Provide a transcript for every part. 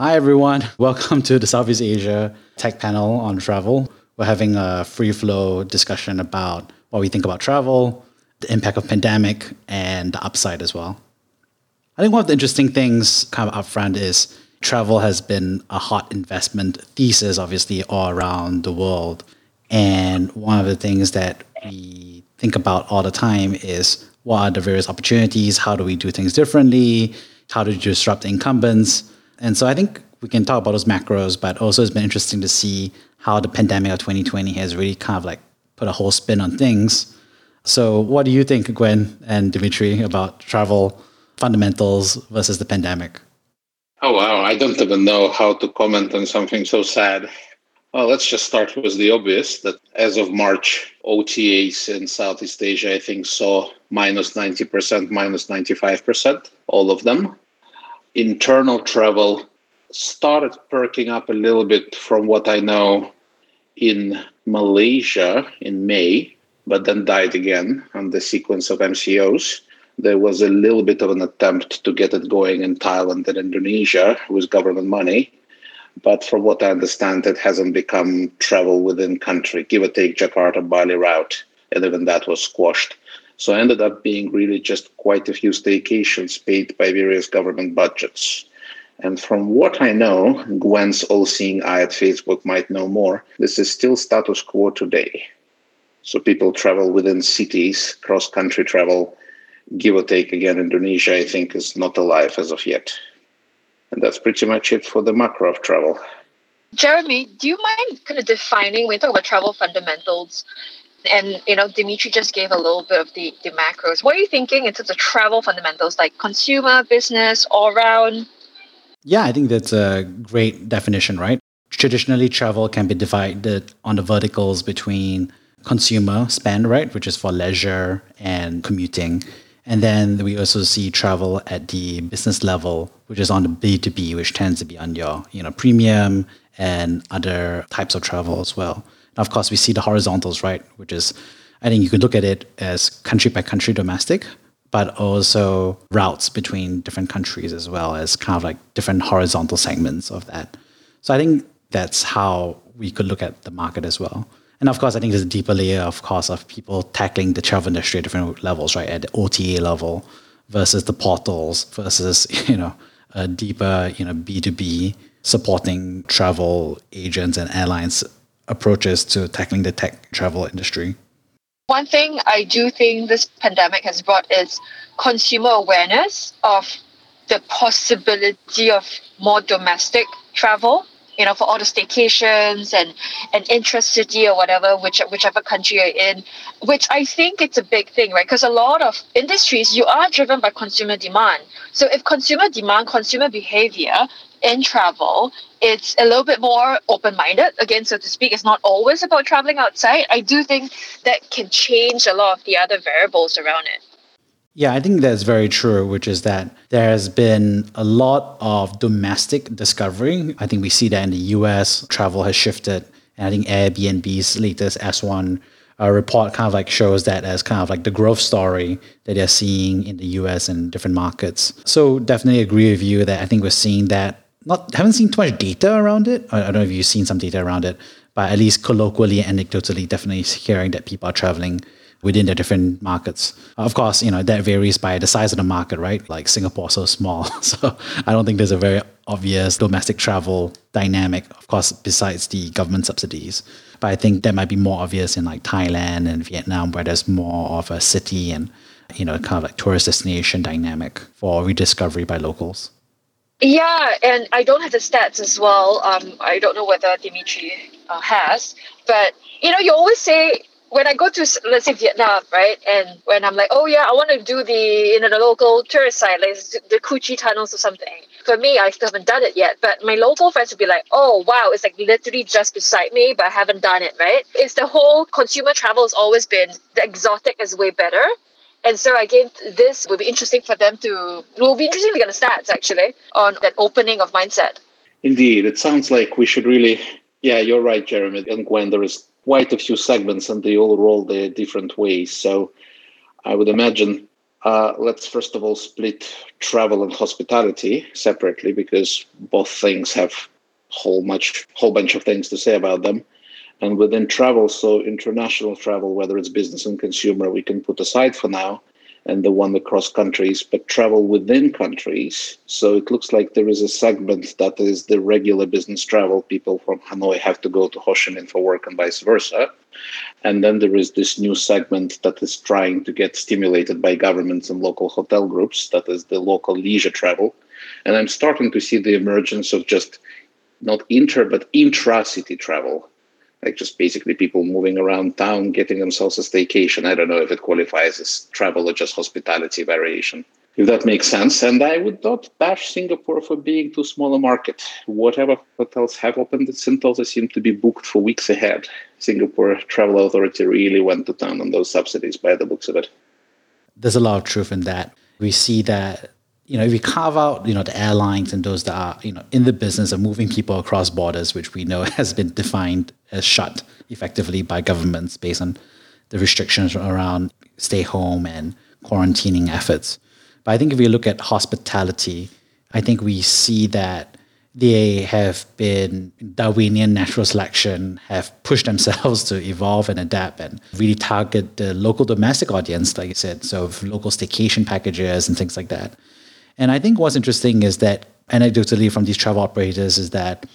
Hi, everyone. Welcome to the Southeast Asia Tech Panel on Travel. We're having a free flow discussion about what we think about travel, the impact of pandemic, and the upside as well. I think one of the interesting things kind of upfront is travel has been a hot investment thesis, obviously, all around the world. And one of the things that we think about all the time is what are the various opportunities? How do we do things differently? How do disrupt the incumbents? And so I think we can talk about those macros, but also it's been interesting to see how the pandemic of 2020 has really kind of like put a whole spin on things. So, what do you think, Gwen and Dimitri, about travel fundamentals versus the pandemic? Oh, wow. I don't even know how to comment on something so sad. Well, let's just start with the obvious that as of March, OTAs in Southeast Asia, I think, saw minus 90%, minus 95%, all of them internal travel started perking up a little bit from what I know in Malaysia in May, but then died again on the sequence of MCOs. There was a little bit of an attempt to get it going in Thailand and Indonesia with government money. But from what I understand, it hasn't become travel within country, give or take Jakarta Bali route. And even that was squashed. So I ended up being really just quite a few staycations paid by various government budgets. And from what I know, Gwen's all seeing eye at Facebook might know more. This is still status quo today. So people travel within cities, cross country travel, give or take again, Indonesia, I think, is not alive as of yet. And that's pretty much it for the macro of travel. Jeremy, do you mind kind of defining when you talk about travel fundamentals? And you know, Dimitri just gave a little bit of the, the macros. What are you thinking in terms of travel fundamentals, like consumer, business, all around? Yeah, I think that's a great definition, right? Traditionally, travel can be divided on the verticals between consumer spend, right, which is for leisure and commuting. And then we also see travel at the business level, which is on the B2B, which tends to be on your, you know, premium and other types of travel as well of course, we see the horizontals, right? Which is, I think you could look at it as country by country domestic, but also routes between different countries as well as kind of like different horizontal segments of that. So I think that's how we could look at the market as well. And of course, I think there's a deeper layer, of course, of people tackling the travel industry at different levels, right? At the OTA level versus the portals versus, you know, a deeper, you know, B2B supporting travel agents and airlines approaches to tackling the tech travel industry? One thing I do think this pandemic has brought is consumer awareness of the possibility of more domestic travel you know, for all the staycations and and intracity or whatever, which whichever country you're in, which I think it's a big thing, right? Because a lot of industries you are driven by consumer demand. So if consumer demand, consumer behavior in travel, it's a little bit more open-minded. Again, so to speak, it's not always about traveling outside. I do think that can change a lot of the other variables around it. Yeah, I think that's very true, which is that there has been a lot of domestic discovery. I think we see that in the US, travel has shifted. And I think Airbnb's latest S1 uh, report kind of like shows that as kind of like the growth story that they're seeing in the US and different markets. So definitely agree with you that I think we're seeing that. Not haven't seen too much data around it. I don't know if you've seen some data around it, but at least colloquially, anecdotally, definitely hearing that people are traveling within the different markets. Of course, you know, that varies by the size of the market, right? Like Singapore so small. So I don't think there's a very obvious domestic travel dynamic, of course, besides the government subsidies. But I think that might be more obvious in like Thailand and Vietnam, where there's more of a city and, you know, kind of like tourist destination dynamic for rediscovery by locals. Yeah, and I don't have the stats as well. Um, I don't know whether Dimitri uh, has, but you know, you always say when I go to let's say Vietnam, right, and when I'm like, oh yeah, I want to do the you know the local tourist site, like the Cu Chi tunnels or something. For me, I still haven't done it yet, but my local friends would be like, oh wow, it's like literally just beside me, but I haven't done it, right? It's the whole consumer travel has always been the exotic is way better. And so again, this will be interesting for them to will be interesting to get the stats actually on that opening of mindset. Indeed, it sounds like we should really yeah, you're right, Jeremy. And Gwen, there is quite a few segments and they all roll their different ways. So I would imagine Uh, let's first of all split travel and hospitality separately because both things have whole much whole bunch of things to say about them. And within travel, so international travel, whether it's business and consumer, we can put aside for now and the one across countries, but travel within countries. So it looks like there is a segment that is the regular business travel. People from Hanoi have to go to Ho Chi Minh for work and vice versa. And then there is this new segment that is trying to get stimulated by governments and local hotel groups, that is the local leisure travel. And I'm starting to see the emergence of just not inter, but intra city travel like just basically people moving around town, getting themselves a staycation. I don't know if it qualifies as travel or just hospitality variation. If that makes sense. And I would not bash Singapore for being too small a market. Whatever hotels have opened at Sentosa seem to be booked for weeks ahead. Singapore Travel Authority really went to town on those subsidies by the books of it. There's a lot of truth in that. We see that you know, if we carve out, you know, the airlines and those that are, you know, in the business of moving people across borders, which we know has been defined as shut effectively by governments based on the restrictions around stay home and quarantining efforts. But I think if we look at hospitality, I think we see that they have been Darwinian natural selection, have pushed themselves to evolve and adapt and really target the local domestic audience, like I said, so local staycation packages and things like that. And I think what's interesting is that anecdotally from these travel operators is that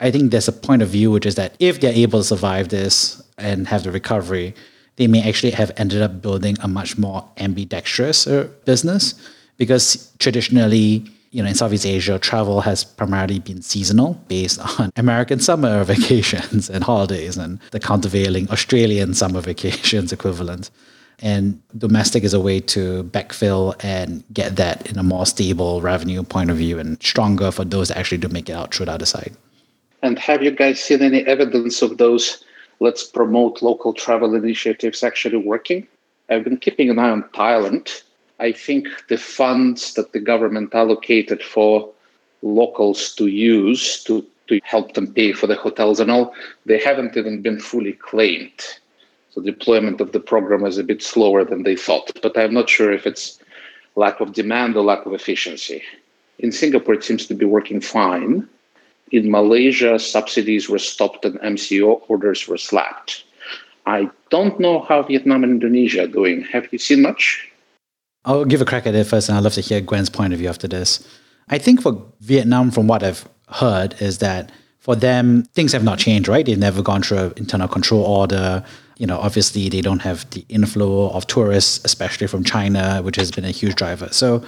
I think there's a point of view which is that if they're able to survive this and have the recovery, they may actually have ended up building a much more ambidextrous uh, business because traditionally, you know, in Southeast Asia, travel has primarily been seasonal based on American summer vacations and holidays and the countervailing Australian summer vacations equivalent. And domestic is a way to backfill and get that in a more stable revenue point of view and stronger for those that actually do make it out through the other side. And have you guys seen any evidence of those let's promote local travel initiatives actually working? I've been keeping an eye on Thailand. I think the funds that the government allocated for locals to use to, to help them pay for the hotels and all, they haven't even been fully claimed. So deployment of the program is a bit slower than they thought, but I'm not sure if it's lack of demand or lack of efficiency. In Singapore, it seems to be working fine. In Malaysia, subsidies were stopped and MCO orders were slapped. I don't know how Vietnam and Indonesia are doing. Have you seen much? I'll give a crack at it first, and I'd love to hear Gwen's point of view after this. I think for Vietnam, from what I've heard, is that for them, things have not changed, right? They've never gone through an internal control order you know, obviously they don't have the inflow of tourists, especially from China, which has been a huge driver. So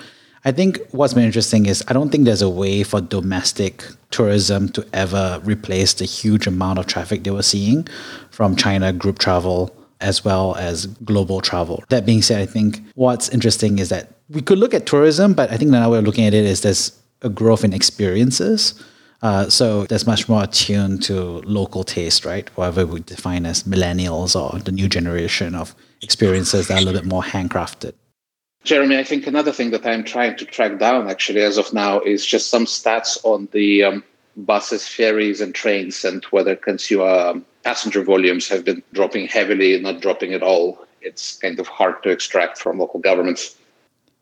I think what's been interesting is I don't think there's a way for domestic tourism to ever replace the huge amount of traffic they were seeing from China group travel as well as global travel. That being said, I think what's interesting is that we could look at tourism, but I think way of looking at it is there's a growth in experiences. Uh, so that's much more attuned to local taste, right? Whatever we define as millennials or the new generation of experiences that are a little bit more handcrafted. Jeremy, I think another thing that I'm trying to track down actually as of now is just some stats on the um, buses, ferries, and trains and whether consumer um, passenger volumes have been dropping heavily, not dropping at all. It's kind of hard to extract from local governments.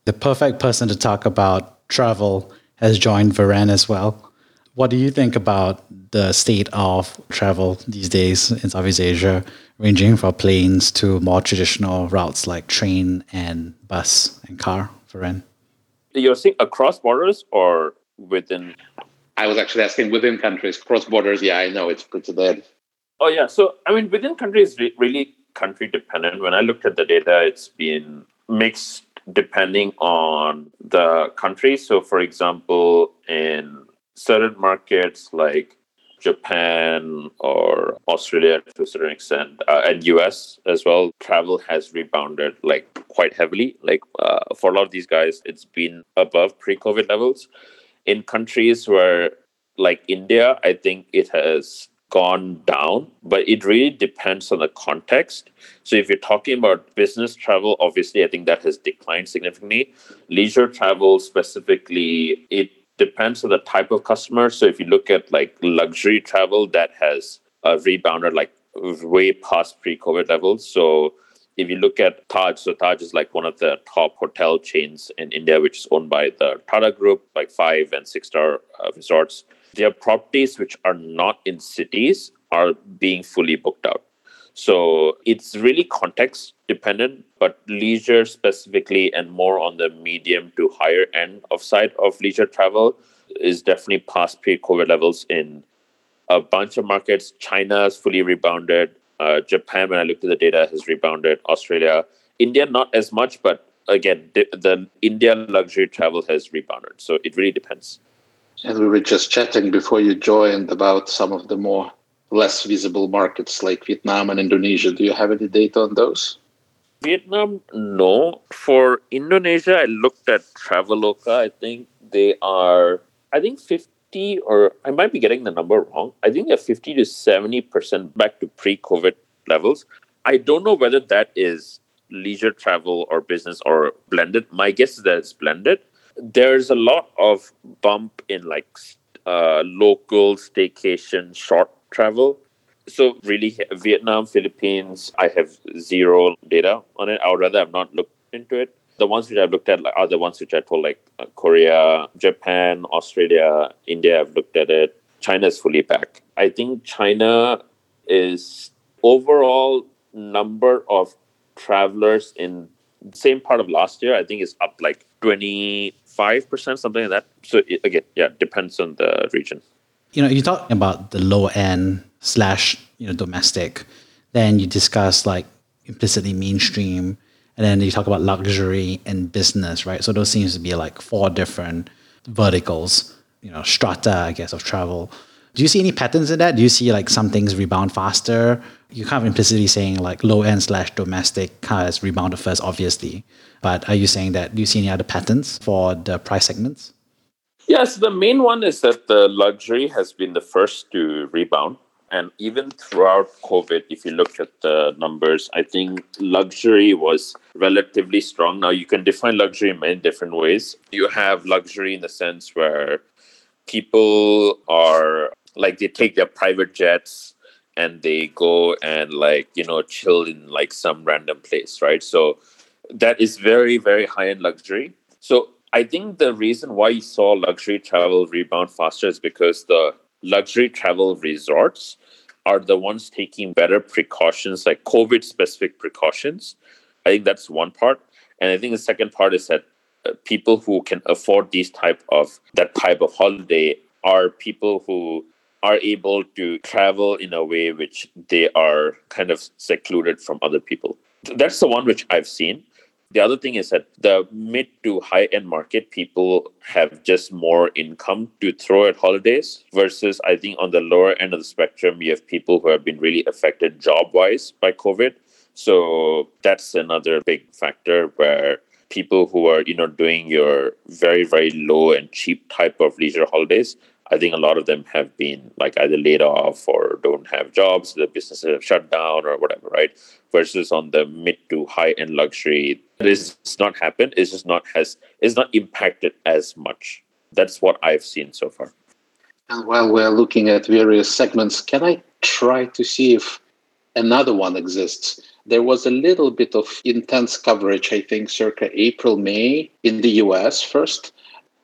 The perfect person to talk about travel has joined Viren as well. What do you think about the state of travel these days in Southeast Asia, ranging from planes to more traditional routes like train and bus and car, Viren? You're saying across borders or within? I was actually asking within countries, cross borders. Yeah, I know it's pretty bad. Oh yeah, so I mean, within countries, really country dependent. When I looked at the data, it's been mixed depending on the country. So, for example, in certain markets like Japan or Australia to a certain extent, uh, and US as well, travel has rebounded like quite heavily. Like uh, for a lot of these guys, it's been above pre-COVID levels. In countries where, like India, I think it has gone down, but it really depends on the context. So if you're talking about business travel, obviously, I think that has declined significantly. Leisure travel specifically, it depends on the type of customer. So if you look at like luxury travel, that has uh, rebounded like way past pre-COVID levels. So if you look at Taj, so Taj is like one of the top hotel chains in India, which is owned by the Tata Group, like five and six star uh, resorts. Their properties, which are not in cities, are being fully booked out. So it's really context dependent, but leisure specifically and more on the medium to higher end of side of leisure travel is definitely past pre COVID levels in a bunch of markets. China has fully rebounded. Uh, Japan, when I looked at the data, has rebounded. Australia, India, not as much, but again, the, the luxury travel has rebounded. So it really depends. And we were just chatting before you joined about some of the more less visible markets like Vietnam and Indonesia. Do you have any data on those? Vietnam, no. For Indonesia, I looked at Traveloka. I think they are, I think 50 or I might be getting the number wrong. I think they're 50 to 70% back to pre COVID levels. I don't know whether that is leisure travel or business or blended. My guess is that it's blended. There's a lot of bump in like uh, local staycation short travel. So really, Vietnam, Philippines, I have zero data on it. I would rather have not looked into it the ones which I've looked at are the ones which I told like uh, Korea, Japan, Australia, India. I've looked at it. China is fully back. I think China is overall number of travelers in same part of last year. I think is up like twenty five percent, something like that. So it, again, yeah, depends on the region. You know, you talk about the low end slash you know domestic, then you discuss like implicitly mainstream and then you talk about luxury and business, right? So those seems to be like four different verticals, you know, strata, I guess, of travel. Do you see any patterns in that? Do you see like some things rebound faster? You kind of implicitly saying like low end slash domestic has rebounded first, obviously. But are you saying that do you see any other patterns for the price segments? Yes, the main one is that the luxury has been the first to rebound. And even throughout COVID, if you look at the numbers, I think luxury was relatively strong. Now, you can define luxury in many different ways. You have luxury in the sense where people are like they take their private jets and they go and like, you know, chill in like some random place, right? So that is very, very high end luxury. So I think the reason why you saw luxury travel rebound faster is because the luxury travel resorts are the ones taking better precautions, like COVID specific precautions. I think that's one part. And I think the second part is that uh, people who can afford these type of that type of holiday are people who are able to travel in a way which they are kind of secluded from other people. That's the one which I've seen. The other thing is that the mid to high end market people have just more income to throw at holidays versus I think on the lower end of the spectrum you have people who have been really affected job wise by COVID. So that's another big factor where people who are you know doing your very very low and cheap type of leisure holidays I think a lot of them have been like either laid off or don't have jobs, the businesses have shut down or whatever, right? Versus on the mid to high end luxury, this has not happened. It's just not has it's not impacted as much. That's what I've seen so far. And while we're looking at various segments, can I try to see if another one exists? There was a little bit of intense coverage, I think, circa April, May in the US first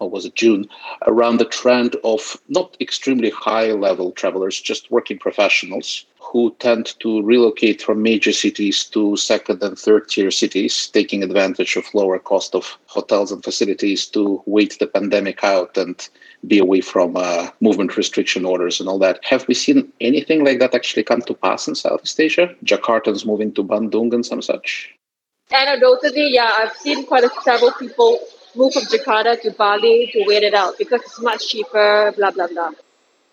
or was it June, around the trend of not extremely high level travelers, just working professionals who tend to relocate from major cities to second and third tier cities, taking advantage of lower cost of hotels and facilities to wait the pandemic out and be away from uh, movement restriction orders and all that. Have we seen anything like that actually come to pass in Southeast Asia? Jakartans moving to Bandung and some such? Anecdotally, yeah, I've seen quite a several people move from Jakarta to Bali to wait it out because it's much cheaper, blah, blah, blah.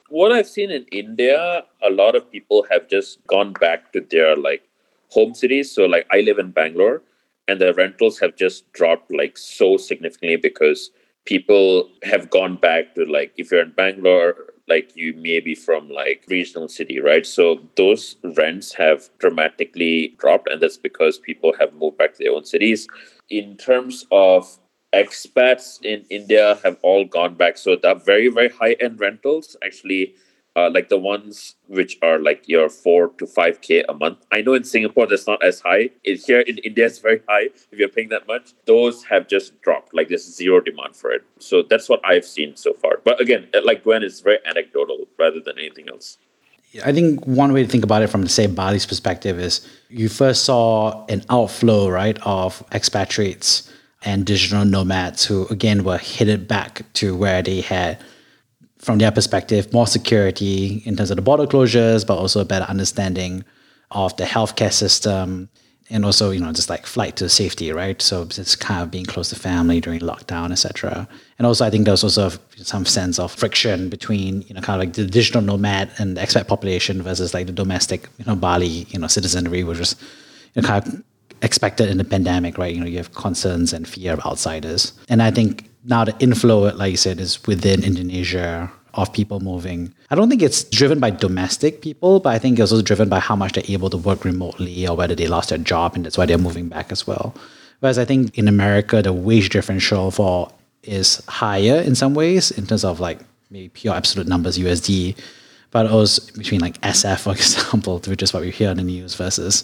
What I've seen in India, a lot of people have just gone back to their like home cities. So, like, I live in Bangalore and the rentals have just dropped like so significantly because people have gone back to like, if you're in Bangalore, like you may be from like regional city right so those rents have dramatically dropped and that's because people have moved back to their own cities in terms of expats in India have all gone back. So the very, very high end rentals actually uh, like the ones which are like your four to five k a month. I know in Singapore that's not as high. In here in India, it's very high if you're paying that much. Those have just dropped. Like there's zero demand for it. So that's what I've seen so far. But again, like Gwen, it's very anecdotal rather than anything else. I think one way to think about it from, say, Bali's perspective is you first saw an outflow, right, of expatriates and digital nomads who, again, were headed back to where they had, from their perspective, more security in terms of the border closures, but also a better understanding of the healthcare system and also you know just like flight to safety right? So it's kind of being close to family during lockdown etc and also i think there's also some sense of friction between you know kind of like the digital nomad and the expat population versus like the domestic you know bali you know citizenry which is you know, kind of expected in the pandemic right you know you have concerns and fear of outsiders and i think now the inflow like you said is within indonesia of people moving. I don't think it's driven by domestic people, but I think it's also driven by how much they're able to work remotely or whether they lost their job and that's why they're moving back as well. Whereas I think in America, the wage differential for is higher in some ways in terms of like maybe pure absolute numbers USD, but also between like SF, for example, which is what we hear in the news versus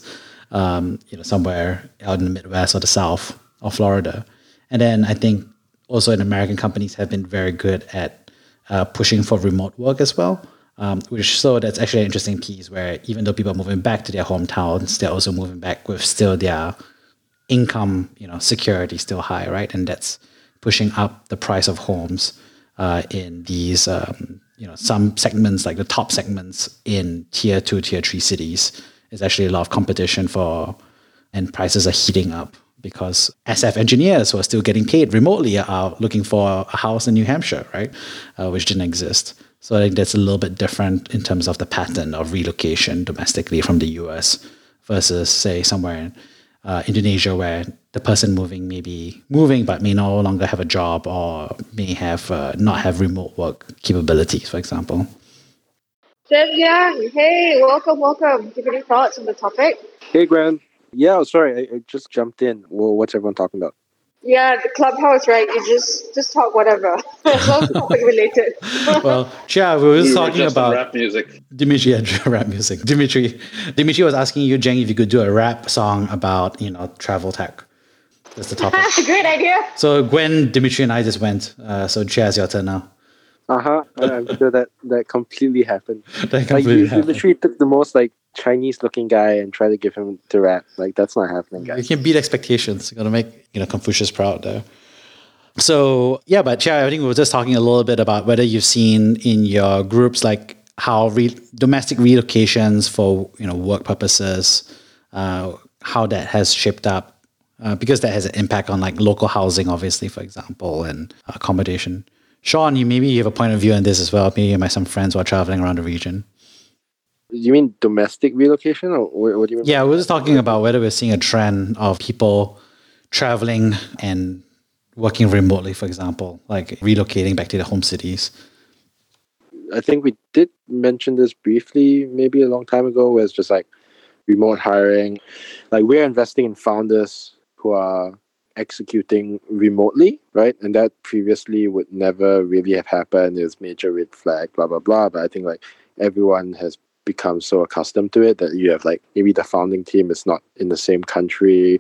um, you know somewhere out in the Midwest or the South or Florida. And then I think also in American companies have been very good at uh, pushing for remote work as well. Um, which so that's actually an interesting piece where even though people are moving back to their hometowns, they're also moving back with still their income, you know, security still high, right? And that's pushing up the price of homes uh, in these, um, you know, some segments like the top segments in tier two, tier three cities. Is actually a lot of competition for, and prices are heating up because SF engineers who are still getting paid remotely are looking for a house in New Hampshire, right? Uh, which didn't exist. So I think that's a little bit different in terms of the pattern of relocation domestically from the US versus, say, somewhere in uh, Indonesia where the person moving may be moving but may no longer have a job or may have uh, not have remote work capabilities, for example. Yang, hey, welcome, welcome. Do you have any thoughts on the topic? Hey, Gwen. Yeah, sorry, I, I just jumped in. Well, what's everyone talking about? Yeah, the clubhouse, right? You just just talk whatever. as long as topic related. well, yeah, we were just We were talking just about rap music. Dimitri yeah, rap music. Dimitri, Dimitri was asking you, Jeng, if you could do a rap song about you know travel tech. That's the topic. Great idea. so Gwen, Dimitri, and I just went. Uh, so Chia, your turn now. Uh huh. I'm sure that that completely happened. That Like completely you, you happened. literally took the most like Chinese looking guy and tried to give him to rap. Like that's not happening, guys. You guys. can beat expectations. You gotta make you know Confucius proud there. So yeah, but yeah, I think we were just talking a little bit about whether you've seen in your groups like how re- domestic relocations for you know work purposes, uh, how that has shaped up, uh, because that has an impact on like local housing, obviously, for example, and accommodation. Sean, you maybe you have a point of view on this as well. Maybe you might some friends who are traveling around the region. You mean domestic relocation, or what, what do you mean? Yeah, we're just talking about whether we're seeing a trend of people traveling and working remotely, for example, like relocating back to their home cities. I think we did mention this briefly maybe a long time ago, where it's just like remote hiring. Like we're investing in founders who are executing remotely, right? And that previously would never really have happened. It was major red flag, blah blah blah. But I think like everyone has become so accustomed to it that you have like maybe the founding team is not in the same country,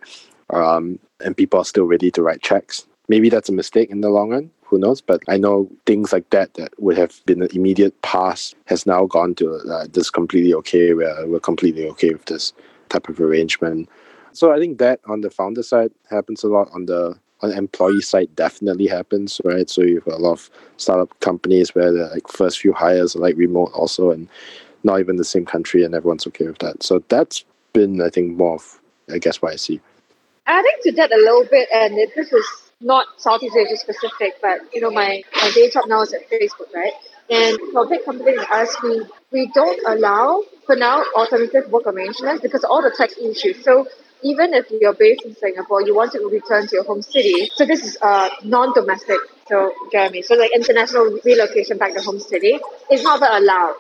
um, and people are still ready to write checks. Maybe that's a mistake in the long run. Who knows? But I know things like that that would have been an immediate pass has now gone to uh, this completely okay. We're, we're completely okay with this type of arrangement. So I think that on the founder side happens a lot. On the on the employee side, definitely happens, right? So you've got a lot of startup companies where the like first few hires are like remote also, and not even the same country, and everyone's okay with that. So that's been, I think, more of I guess what I see. Adding to that a little bit, and this is not Southeast Asia specific, but you know, my, my day job now is at Facebook, right? And for big companies ask me, we don't allow for now alternative work arrangements because of all the tax issues. So even if you're based in Singapore, you want to return to your home city. So this is uh, non-domestic. So Jeremy, so like international relocation back to home city is not allowed,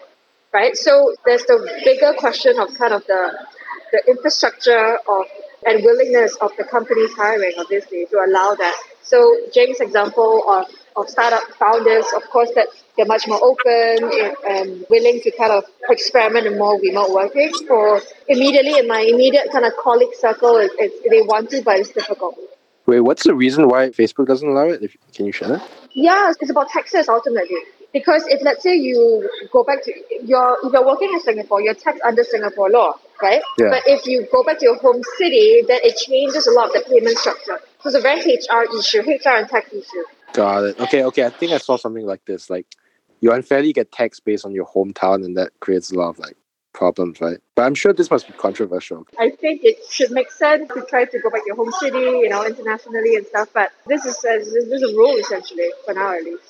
right? So there's the bigger question of kind of the the infrastructure of and willingness of the companies hiring, obviously, to allow that. So James' example of of startup founders, of course, that they're much more open and um, willing to kind of experiment in more remote working. For immediately in my immediate kind of colleague circle, it, it, they want to, but it's difficult. Wait, what's the reason why Facebook doesn't allow it? If, can you share that? Yeah, it's about taxes ultimately. Because if let's say you go back to your if you're working in Singapore, you're taxed under Singapore law, right? Yeah. But if you go back to your home city, then it changes a lot of the payment structure. So it's a very HR issue, HR and tax issue. Got it. Okay, okay. I think I saw something like this. Like you unfairly get taxed based on your hometown, and that creates a lot of like problems, right? But I'm sure this must be controversial. I think it should make sense to try to go back to your home city, you know, internationally and stuff. But this is uh, a, this is a rule essentially for now, at least.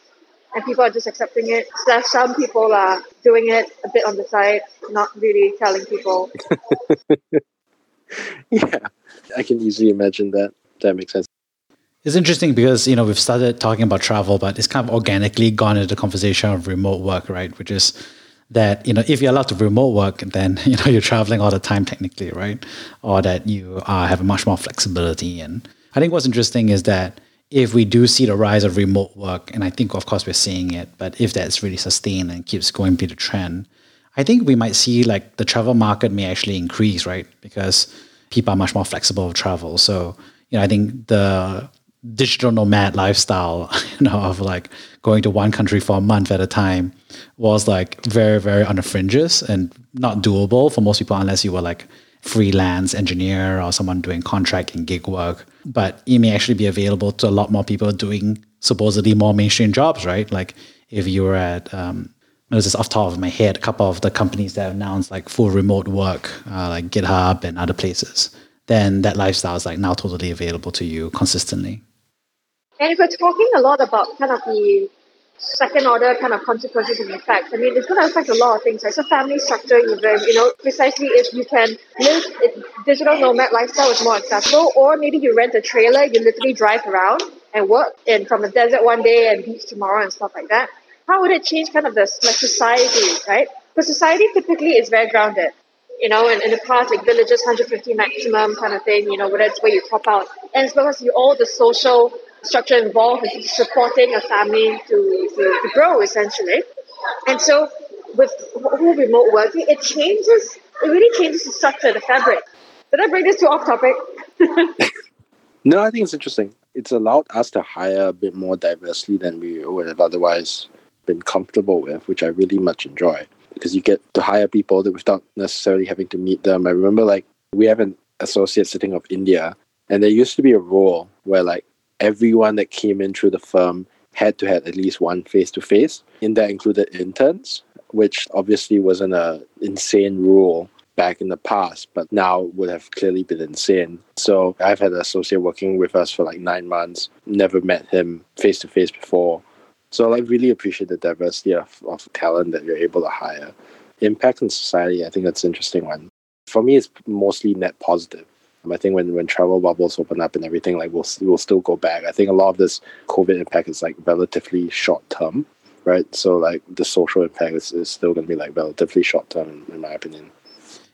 And people are just accepting it. So some people are doing it a bit on the side, not really telling people. yeah, I can easily imagine that. That makes sense. It's interesting because you know we've started talking about travel, but it's kind of organically gone into the conversation of remote work, right? Which is that you know if you're allowed to remote work, then you know you're traveling all the time technically, right? Or that you uh, have much more flexibility. And I think what's interesting is that if we do see the rise of remote work, and I think of course we're seeing it, but if that's really sustained and keeps going be the trend, I think we might see like the travel market may actually increase, right? Because people are much more flexible with travel. So you know I think the digital nomad lifestyle, you know, of like going to one country for a month at a time was like very, very on the fringes and not doable for most people unless you were like freelance engineer or someone doing contract and gig work. But it may actually be available to a lot more people doing supposedly more mainstream jobs, right? Like if you were at um, was just off top of my head, a couple of the companies that announced like full remote work, uh, like GitHub and other places, then that lifestyle is like now totally available to you consistently. And if we're talking a lot about kind of the second order kind of consequences and effects, I mean, it's going to affect a lot of things, right? So family structure, even, you know, precisely if you can live digital nomad lifestyle is more accessible, or maybe you rent a trailer, you literally drive around and work in from the desert one day and beach tomorrow and stuff like that. How would it change kind of the like society, right? Because society typically is very grounded you know, in, in the past, like villages, 150 maximum kind of thing, you know, where that's where you top out. And it's because you all the social structure involved in supporting a family to, to, to grow essentially. And so with whole remote working, it changes, it really changes the structure, the fabric. Did I bring this to off topic? no, I think it's interesting. It's allowed us to hire a bit more diversely than we would have otherwise been comfortable with, which I really much enjoy because you get to hire people that without necessarily having to meet them. I remember like we have an associate sitting of India, and there used to be a rule where like everyone that came in through the firm had to have at least one face to face. In that included interns, which obviously wasn't a insane rule back in the past, but now would have clearly been insane. So I've had an associate working with us for like nine months, never met him face to face before. So I really appreciate the diversity of, of talent that you're able to hire. Impact on society, I think that's an interesting one. For me, it's mostly net positive. Um, I think when, when travel bubbles open up and everything, like we'll we'll still go back. I think a lot of this COVID impact is like relatively short term, right? So like the social impact is, is still going to be like relatively short term, in, in my opinion.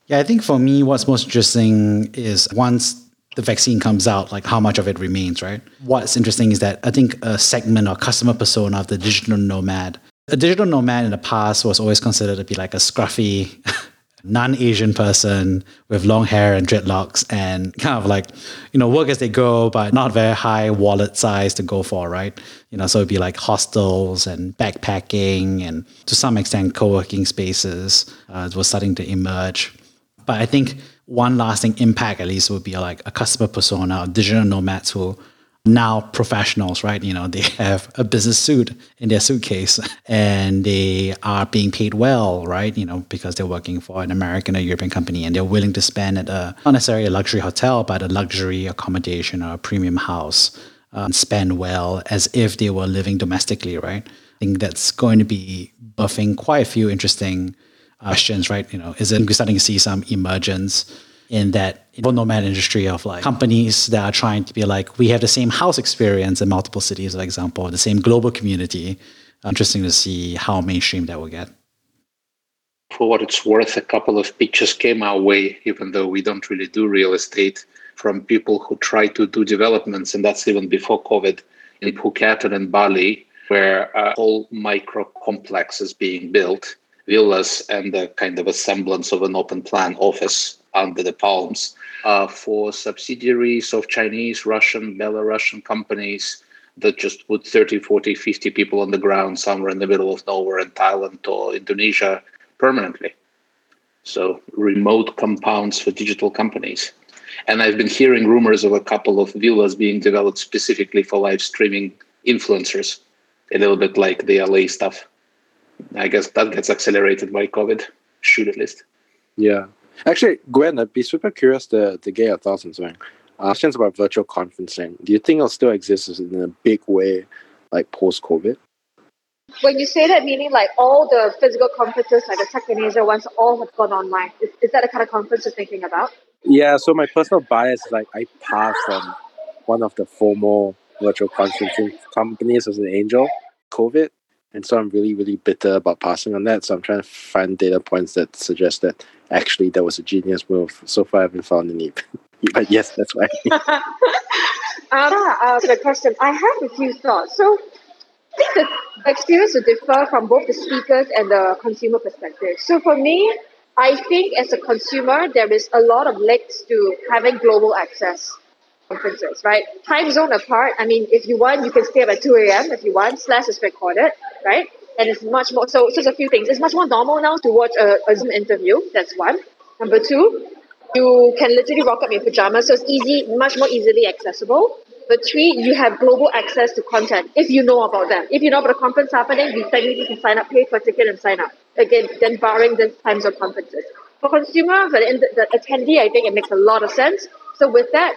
Yeah, I think for me, what's most interesting is once the vaccine comes out, like how much of it remains, right? What's interesting is that I think a segment or customer persona of the digital nomad, a digital nomad in the past was always considered to be like a scruffy non-Asian person with long hair and dreadlocks and kind of like, you know, work as they go, but not very high wallet size to go for, right? You know, so it'd be like hostels and backpacking and to some extent co-working spaces uh, was starting to emerge. But I think one lasting impact at least would be like a customer persona, digital nomads who now professionals, right? You know, they have a business suit in their suitcase and they are being paid well, right? You know, because they're working for an American or European company and they're willing to spend at a, not necessarily a luxury hotel, but a luxury accommodation or a premium house uh, and spend well as if they were living domestically, right? I think that's going to be buffing quite a few interesting questions, right? You know, is it starting to see some emergence in that nomad industry of like companies that are trying to be like, we have the same house experience in multiple cities, for example, the same global community. Interesting to see how mainstream that will get. For what it's worth, a couple of pictures came our way, even though we don't really do real estate, from people who try to do developments, and that's even before COVID, in Phuket and in Bali, where a whole micro complex is being built, villas and a kind of a semblance of an open plan office under the palms uh, for subsidiaries of Chinese, Russian, Belarusian companies that just put 30, 40, 50 people on the ground somewhere in the middle of nowhere in Thailand or Indonesia permanently. So remote compounds for digital companies. And I've been hearing rumors of a couple of villas being developed specifically for live streaming influencers, a little bit like the LA stuff. I guess that gets accelerated by COVID. Shoot, at least. Yeah. Actually, Gwen, I'd be super curious to, to get your thoughts on something. Uh, questions about virtual conferencing. Do you think it'll still exist in a big way, like post COVID? When you say that, meaning like all the physical conferences, like the Tech in Asia ones, all have gone online. Is, is that the kind of conference you're thinking about? Yeah, so my personal bias is like I passed on one of the formal virtual conferencing companies as an angel, COVID. And so I'm really, really bitter about passing on that. So I'm trying to find data points that suggest that actually that was a genius move. So far, I haven't found any. but yes, that's why. um, uh, the question, I have a few thoughts. So I think the experience will differ from both the speakers and the consumer perspective. So for me, I think as a consumer, there is a lot of legs to having global access conferences, right? Time zone apart. I mean, if you want, you can stay up at 2 a.m. if you want, slash is recorded, right? And it's much more, so, there's a few things. It's much more normal now to watch a, a Zoom interview. That's one. Number two, you can literally rock up in pajamas, so it's easy, much more easily accessible. But three, you have global access to content if you know about them. If you know about a conference happening, you technically can sign up, pay for a ticket, and sign up. Again, then barring the times of conferences. For consumer, for the, the attendee, I think it makes a lot of sense. So with that,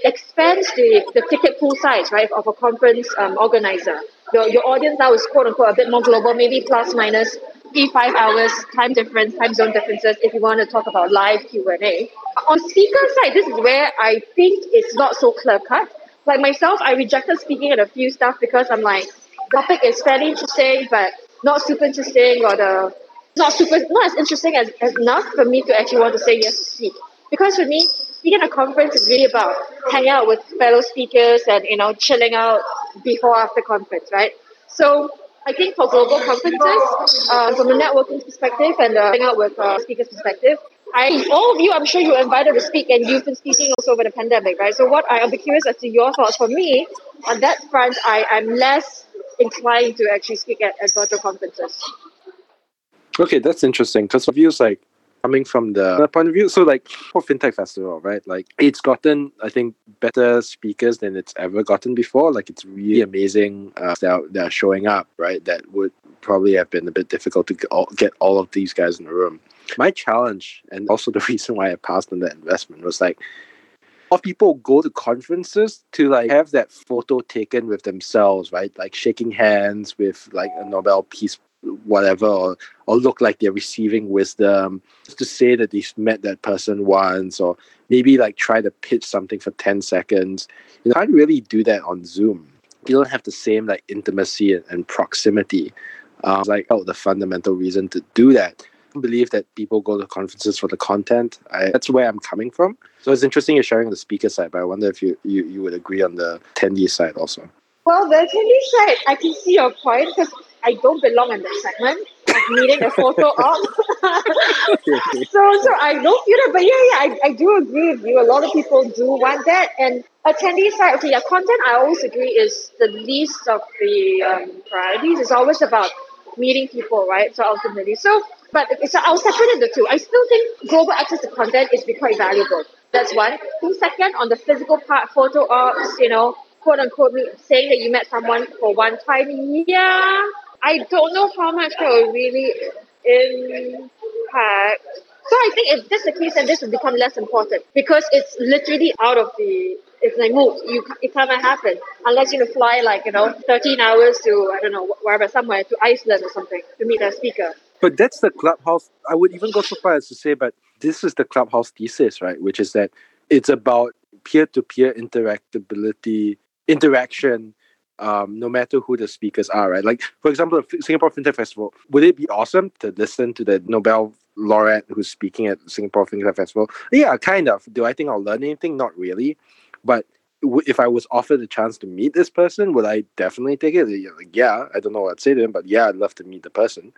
expands the, the ticket pool size, right, of a conference um, organizer. Your, your audience now is quote unquote a bit more global, maybe plus minus three, five hours time difference, time zone differences if you want to talk about live Q&A. On speaker side, this is where I think it's not so clear cut. Like myself, I rejected speaking at a few stuff because I'm like, topic is fairly interesting, but not super interesting or the not super not as interesting as, as enough for me to actually want to say yes to speak. Because for me, speaking a conference is really about hanging out with fellow speakers and you know chilling out before after conference, right? So I think for global conferences, uh, from a networking perspective and uh, hanging out with uh, speakers perspective, I all of you, I'm sure you were invited to speak, and you've been speaking also over the pandemic, right? So what I, I'll be curious as to your thoughts. For me, on that front, I, I'm less inclined to actually speak at, at virtual conferences. Okay, that's interesting because of views like coming from the point of view. So, like for FinTech Festival, right? Like it's gotten, I think, better speakers than it's ever gotten before. Like it's really amazing uh, that they're showing up, right? That would probably have been a bit difficult to get all, get all of these guys in the room. My challenge, and also the reason why I passed on that investment, was like of people go to conferences to like have that photo taken with themselves, right? Like shaking hands with like a Nobel Peace whatever or, or look like they're receiving wisdom just to say that they've met that person once or maybe like try to pitch something for 10 seconds. You can't really do that on zoom? You don't have the same like intimacy and, and proximity. Um, like oh the fundamental reason to do that. I believe that people go to conferences for the content. I, that's where i'm coming from. So it's interesting you're sharing the speaker side but i wonder if you, you, you would agree on the attendee side also. Well the attendee side i can see your point because I don't belong in that segment of needing a photo op. so so I don't feel that, but yeah, yeah, I, I do agree with you. A lot of people do want that. And attendee side, okay, yeah, content I always agree is the least of the um, priorities. It's always about meeting people, right? So ultimately. So but it's I'll separate the two. I still think global access to content is quite valuable. That's one. Two second on the physical part, photo ops, you know, quote unquote saying that you met someone for one time. Yeah, I don't know how much that will really impact. So I think if this is the case, then this will become less important because it's literally out of the it's like move. You it can't happen unless you know, fly like you know 13 hours to I don't know wherever somewhere to Iceland or something to meet a speaker. But that's the clubhouse. I would even go so far as to say, but this is the clubhouse thesis, right? Which is that it's about peer-to-peer interactability, interaction um, no matter who the speakers are, right? Like, for example, the Singapore FinTech Festival, would it be awesome to listen to the Nobel laureate who's speaking at Singapore FinTech Festival? Yeah, kind of. Do I think I'll learn anything? Not really. But if I was offered the chance to meet this person, would I definitely take it? Like, yeah, I don't know what I'd say to him, but yeah, I'd love to meet the person.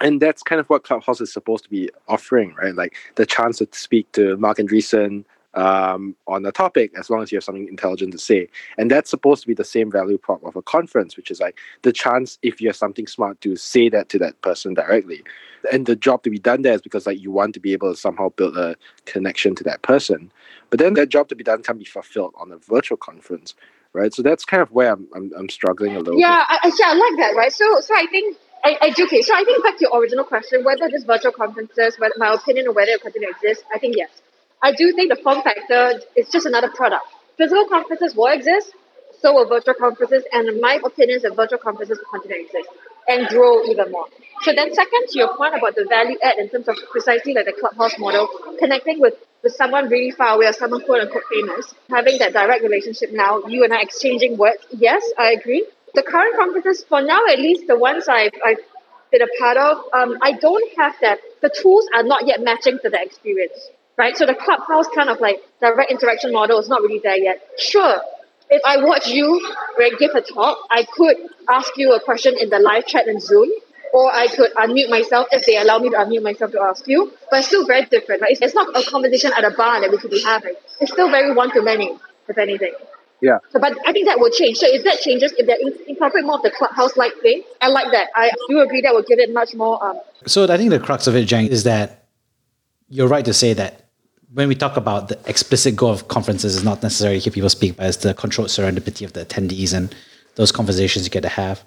And that's kind of what Clubhouse is supposed to be offering, right? Like the chance to speak to Marc Andreessen um, on a topic as long as you have something intelligent to say. And that's supposed to be the same value prop of a conference, which is like the chance, if you have something smart, to say that to that person directly. And the job to be done there is because like you want to be able to somehow build a connection to that person. But then that job to be done can be fulfilled on a virtual conference, right? So that's kind of where I'm, I'm, I'm struggling a little Yeah, I, I, yeah, I like that, right? So, so I think I, I do. Okay, so I think back to your original question, whether this virtual conferences, whether my opinion or whether it continue to exist, I think yes. I do think the form factor is just another product. Physical conferences will exist, so will virtual conferences, and in my opinion, is that virtual conferences will continue to exist and grow even more. So then, second to your point about the value add in terms of precisely like the clubhouse model, connecting with with someone really far away or someone quote unquote famous, having that direct relationship now, you and I exchanging words. Yes, I agree. The current conferences, for now at least, the ones I've, I've been a part of, um, I don't have that. The tools are not yet matching to the experience, right? So the clubhouse kind of like direct interaction model is not really there yet. Sure, if I watch you right, give a talk, I could ask you a question in the live chat in Zoom, or I could unmute myself if they allow me to unmute myself to ask you. But it's still very different, right? It's, it's not a conversation at a bar that we could be having. It's still very one to many, if anything. Yeah. So, but I think that will change. So if that changes, if they in- incorporate more of the clubhouse like thing, I like that. I do agree that will give it much more. Um, So I think the crux of it, Jang, is that you're right to say that when we talk about the explicit goal of conferences is not necessarily hear people speak, but it's the controlled serendipity of the attendees and those conversations you get to have.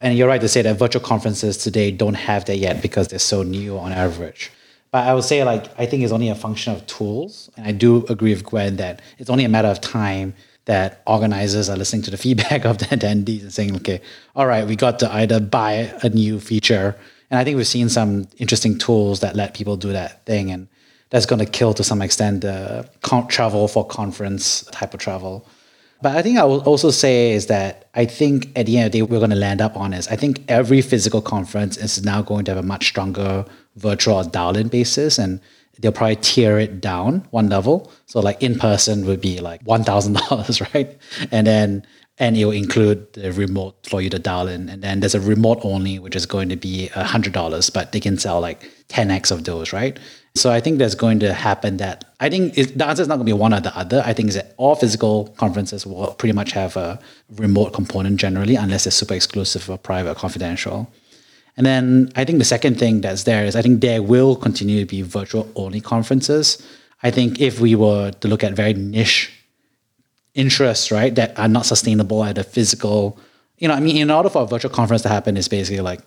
And you're right to say that virtual conferences today don't have that yet because they're so new on average. But I would say like I think it's only a function of tools. And I do agree with Gwen that it's only a matter of time that organizers are listening to the feedback of the attendees and saying, okay, all right, we got to either buy a new feature. And I think we've seen some interesting tools that let people do that thing. And that's going to kill to some extent the con- travel for conference type of travel. But I think I will also say is that I think at the end of the day, we're going to land up on is I think every physical conference is now going to have a much stronger virtual or dial-in basis, and they'll probably tear it down one level. So like in person would be like one thousand dollars, right? And then and it will include the remote for you to dial in. And then there's a remote only, which is going to be hundred dollars, but they can sell like 10x of those, right? So I think there's going to happen that I think it, the answer is not going to be one or the other. I think is that all physical conferences will pretty much have a remote component generally, unless it's super exclusive or private or confidential. And then I think the second thing that's there is I think there will continue to be virtual only conferences. I think if we were to look at very niche interests, right, that are not sustainable at a physical, you know, I mean, in order for a virtual conference to happen, is basically like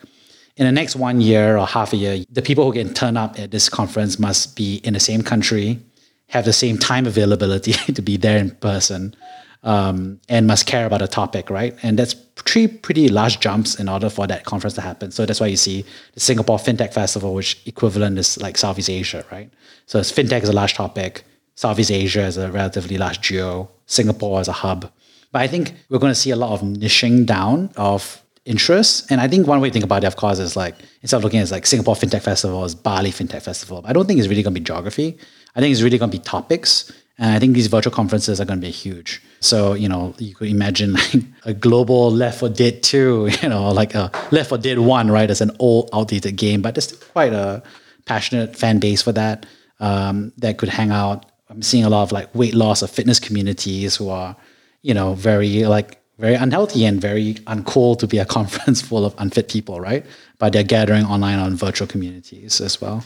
in the next one year or half a year, the people who can turn up at this conference must be in the same country, have the same time availability to be there in person, um, and must care about a topic, right? And that's three pretty large jumps in order for that conference to happen. So that's why you see the Singapore FinTech Festival, which equivalent is like Southeast Asia, right? So FinTech is a large topic, Southeast Asia is a relatively large geo, Singapore as a hub. But I think we're going to see a lot of niching down of interests. And I think one way to think about course, is like instead of looking at like Singapore FinTech Festival is Bali FinTech Festival. I don't think it's really going to be geography. I think it's really going to be topics. And I think these virtual conferences are going to be huge. So, you know, you could imagine like a global Left 4 Dead 2, you know, like a Left 4 Dead 1, right? As an old, outdated game, but there's quite a passionate fan base for that um, that could hang out. I'm seeing a lot of like weight loss or fitness communities who are, you know, very like very unhealthy and very uncool to be a conference full of unfit people, right? But they're gathering online on virtual communities as well.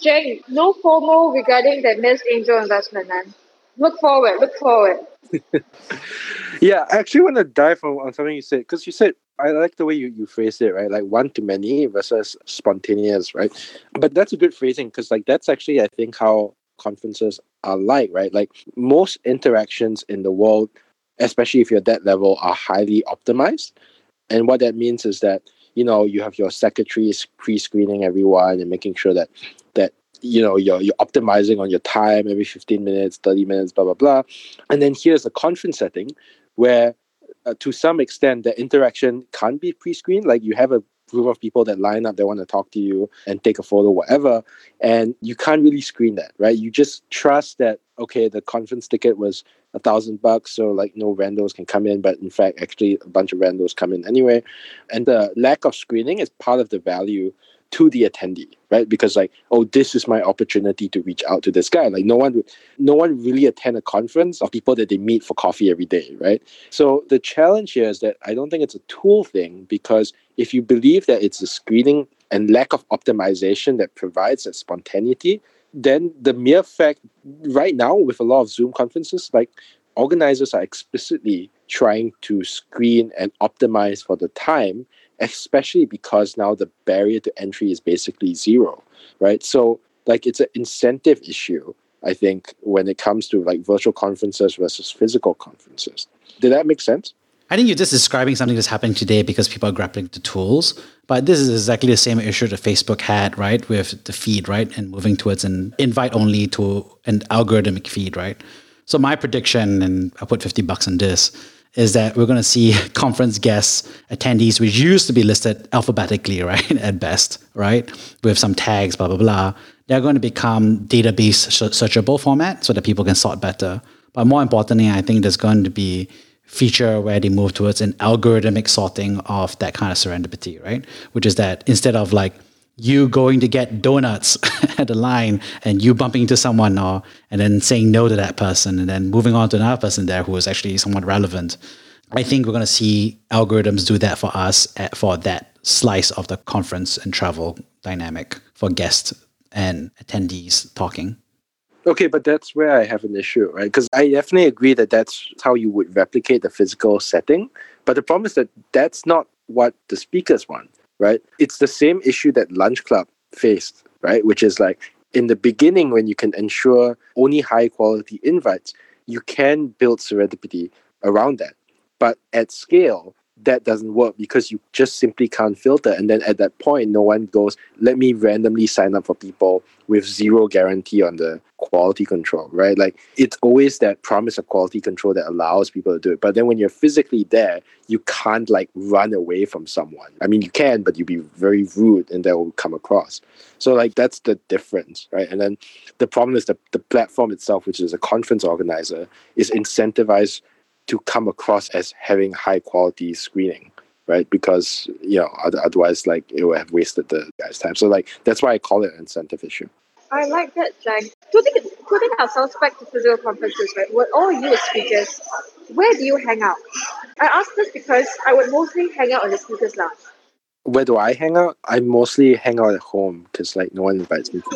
Jay, no FOMO regarding that missed angel investment, man. Look forward, look forward. Yeah, I actually want to dive on, on something you said because you said I like the way you, you phrased it, right? Like one to many versus spontaneous, right? But that's a good phrasing because like that's actually I think how conferences are like, right? Like most interactions in the world, especially if at that level, are highly optimized. And what that means is that, you know, you have your secretaries pre-screening everyone and making sure that that you know you're you're optimizing on your time every 15 minutes 30 minutes blah blah blah. And then here's a conference setting where uh, to some extent the interaction can't be pre-screened. Like you have a group of people that line up they want to talk to you and take a photo whatever and you can't really screen that right? You just trust that okay the conference ticket was a thousand bucks, so like no randos can come in, but in fact, actually a bunch of randos come in anyway. And the lack of screening is part of the value to the attendee, right? Because like, oh, this is my opportunity to reach out to this guy. Like no one no one really attend a conference of people that they meet for coffee every day, right? So the challenge here is that I don't think it's a tool thing because if you believe that it's a screening and lack of optimization that provides that spontaneity, then the mere fact right now with a lot of Zoom conferences, like organizers are explicitly trying to screen and optimize for the time, especially because now the barrier to entry is basically zero, right? So like it's an incentive issue, I think, when it comes to like virtual conferences versus physical conferences. Did that make sense? I think you're just describing something that's happening today because people are grappling the tools. But this is exactly the same issue that Facebook had, right, with the feed, right, and moving towards an invite only to an algorithmic feed, right. So my prediction, and I put fifty bucks on this, is that we're going to see conference guests, attendees, which used to be listed alphabetically, right, at best, right, with some tags, blah blah blah. They're going to become database searchable format so that people can sort better. But more importantly, I think there's going to be feature where they move towards an algorithmic sorting of that kind of serendipity, right? Which is that instead of like you going to get donuts at the line and you bumping into someone or and then saying no to that person and then moving on to another person there who is actually somewhat relevant. I think we're going to see algorithms do that for us at, for that slice of the conference and travel dynamic for guests and attendees talking. Okay, but that's where I have an issue, right? Because I definitely agree that that's how you would replicate the physical setting. But the problem is that that's not what the speakers want, right? It's the same issue that Lunch Club faced, right? Which is like in the beginning, when you can ensure only high quality invites, you can build serendipity around that. But at scale, that doesn't work because you just simply can't filter. And then at that point, no one goes, let me randomly sign up for people with zero guarantee on the quality control, right? Like it's always that promise of quality control that allows people to do it. But then when you're physically there, you can't like run away from someone. I mean, you can, but you'll be very rude and that will come across. So like that's the difference, right? And then the problem is that the platform itself, which is a conference organizer, is incentivized to come across as having high quality screening right? Because you know otherwise like it would have wasted the guy's time. So like that's why i call it an incentive issue. I like that jack. Putting, putting ourselves back to physical conferences right? What all you speakers. Where do you hang out? I ask this because i would mostly hang out in the speakers lounge where do I hang out? I mostly hang out at home because like no one invites me.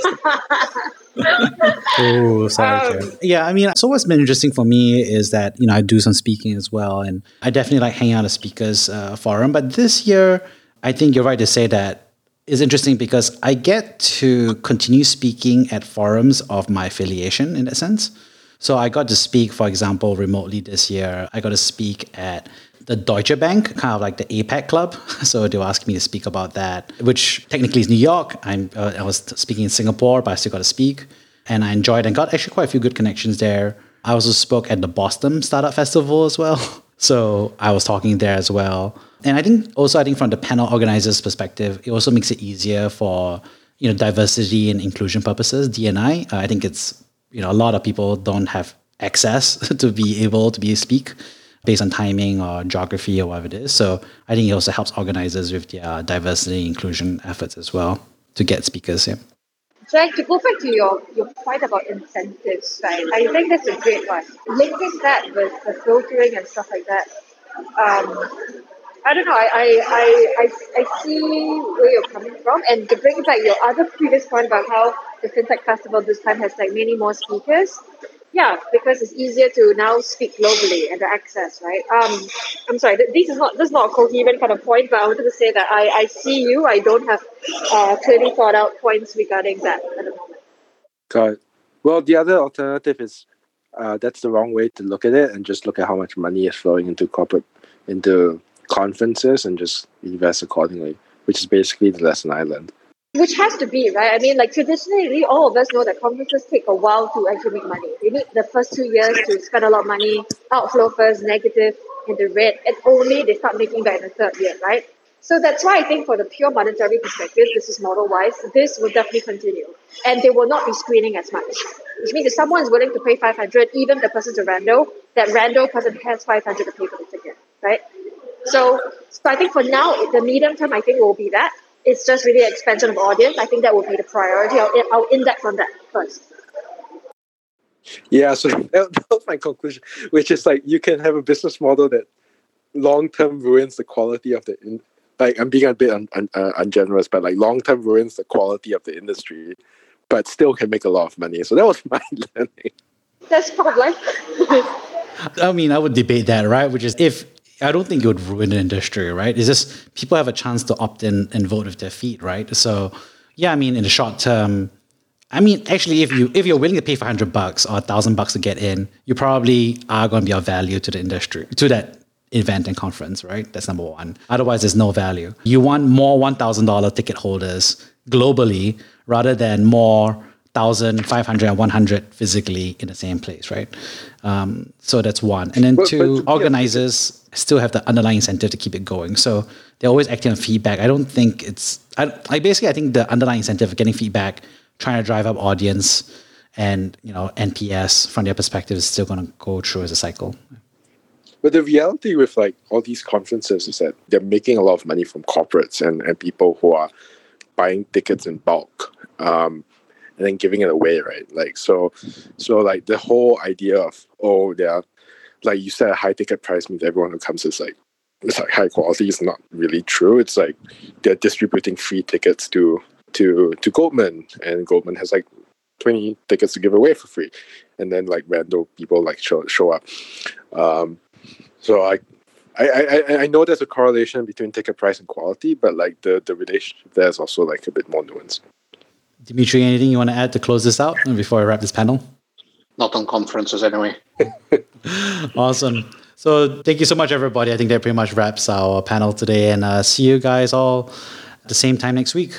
oh, sorry. Um, yeah, I mean, so what's been interesting for me is that you know I do some speaking as well, and I definitely like hanging out at speakers uh, forum. But this year, I think you're right to say that is interesting because I get to continue speaking at forums of my affiliation in that sense. So I got to speak, for example, remotely this year. I got to speak at the Deutsche Bank, kind of like the APEC club. So they were asking me to speak about that, which technically is New York. I'm, uh, I was speaking in Singapore, but I still got to speak. And I enjoyed and got actually quite a few good connections there. I also spoke at the Boston Startup Festival as well. So I was talking there as well. And I think also, I think from the panel organizers' perspective, it also makes it easier for you know diversity and inclusion purposes. DNI, uh, I think it's you know a lot of people don't have access to be able to be a speak based on timing or geography or whatever it is. So I think it also helps organizers with their diversity inclusion efforts as well to get speakers. Yeah. Jack, to go back to your, your point about incentives, right? I think that's a great one. Linking that with the filtering and stuff like that. Um, I don't know. I, I, I, I, see where you're coming from, and to bring back your other previous point about how the FinTech Festival this time has like many more speakers yeah, because it's easier to now speak globally and the access, right? Um, I'm sorry, this is not this is not a coherent kind of point, but I wanted to say that I, I see you. I don't have uh, clearly thought out points regarding that at the moment. Got it. Well, the other alternative is uh, that's the wrong way to look at it, and just look at how much money is flowing into corporate into conferences and just invest accordingly, which is basically the lesson I learned which has to be right. I mean, like traditionally, all of us know that conferences take a while to actually make money. They need the first two years to spend a lot of money, outflow first, negative, in the red, and only they start making back in the third year, right? So that's why I think for the pure monetary perspective, this is model wise, this will definitely continue. And they will not be screening as much. Which means if someone is willing to pay 500, even the person's a rando, that rando person has 500 to pay for the ticket, right? So, so I think for now, the medium term, I think will be that. It's just really expansion of audience. I think that would be the priority. I'll, I'll index on that first. Yeah, so that was my conclusion, which is like you can have a business model that long term ruins the quality of the in, like I'm being a bit un, un, uh, ungenerous, but like long term ruins the quality of the industry, but still can make a lot of money. So that was my learning. That's part of life. I mean, I would debate that, right? Which is if I don't think it would ruin the industry, right? It's just people have a chance to opt in and vote with their feet, right? So yeah, I mean, in the short term, I mean, actually, if you if you're willing to pay five hundred bucks or thousand bucks to get in, you probably are going to be of value to the industry, to that event and conference, right? That's number one. Otherwise, there's no value. You want more $1,000 ticket holders globally rather than more 1,500 and 100 physically in the same place, right? Um, so that's one. And then but, two, but, organizers yeah. still have the underlying incentive to keep it going. So they're always acting on feedback. I don't think it's, I, I basically, I think the underlying incentive of getting feedback, trying to drive up audience and, you know, NPS from their perspective is still going to go through as a cycle. But the reality with like all these conferences is that they're making a lot of money from corporates and, and people who are buying tickets in bulk um, and then giving it away, right? Like so, so like the whole idea of oh, they're like you said, a high ticket price means everyone who comes is like it's like high quality is not really true. It's like they're distributing free tickets to to to Goldman, and Goldman has like 20 tickets to give away for free and then like random people like show, show up um, so I, I, I, I know there's a correlation between ticket price and quality, but like the, the relationship there is also like a bit more nuanced. Dimitri, anything you want to add to close this out before I wrap this panel? Not on conferences anyway. awesome. So thank you so much, everybody. I think that pretty much wraps our panel today, and uh, see you guys all at the same time next week.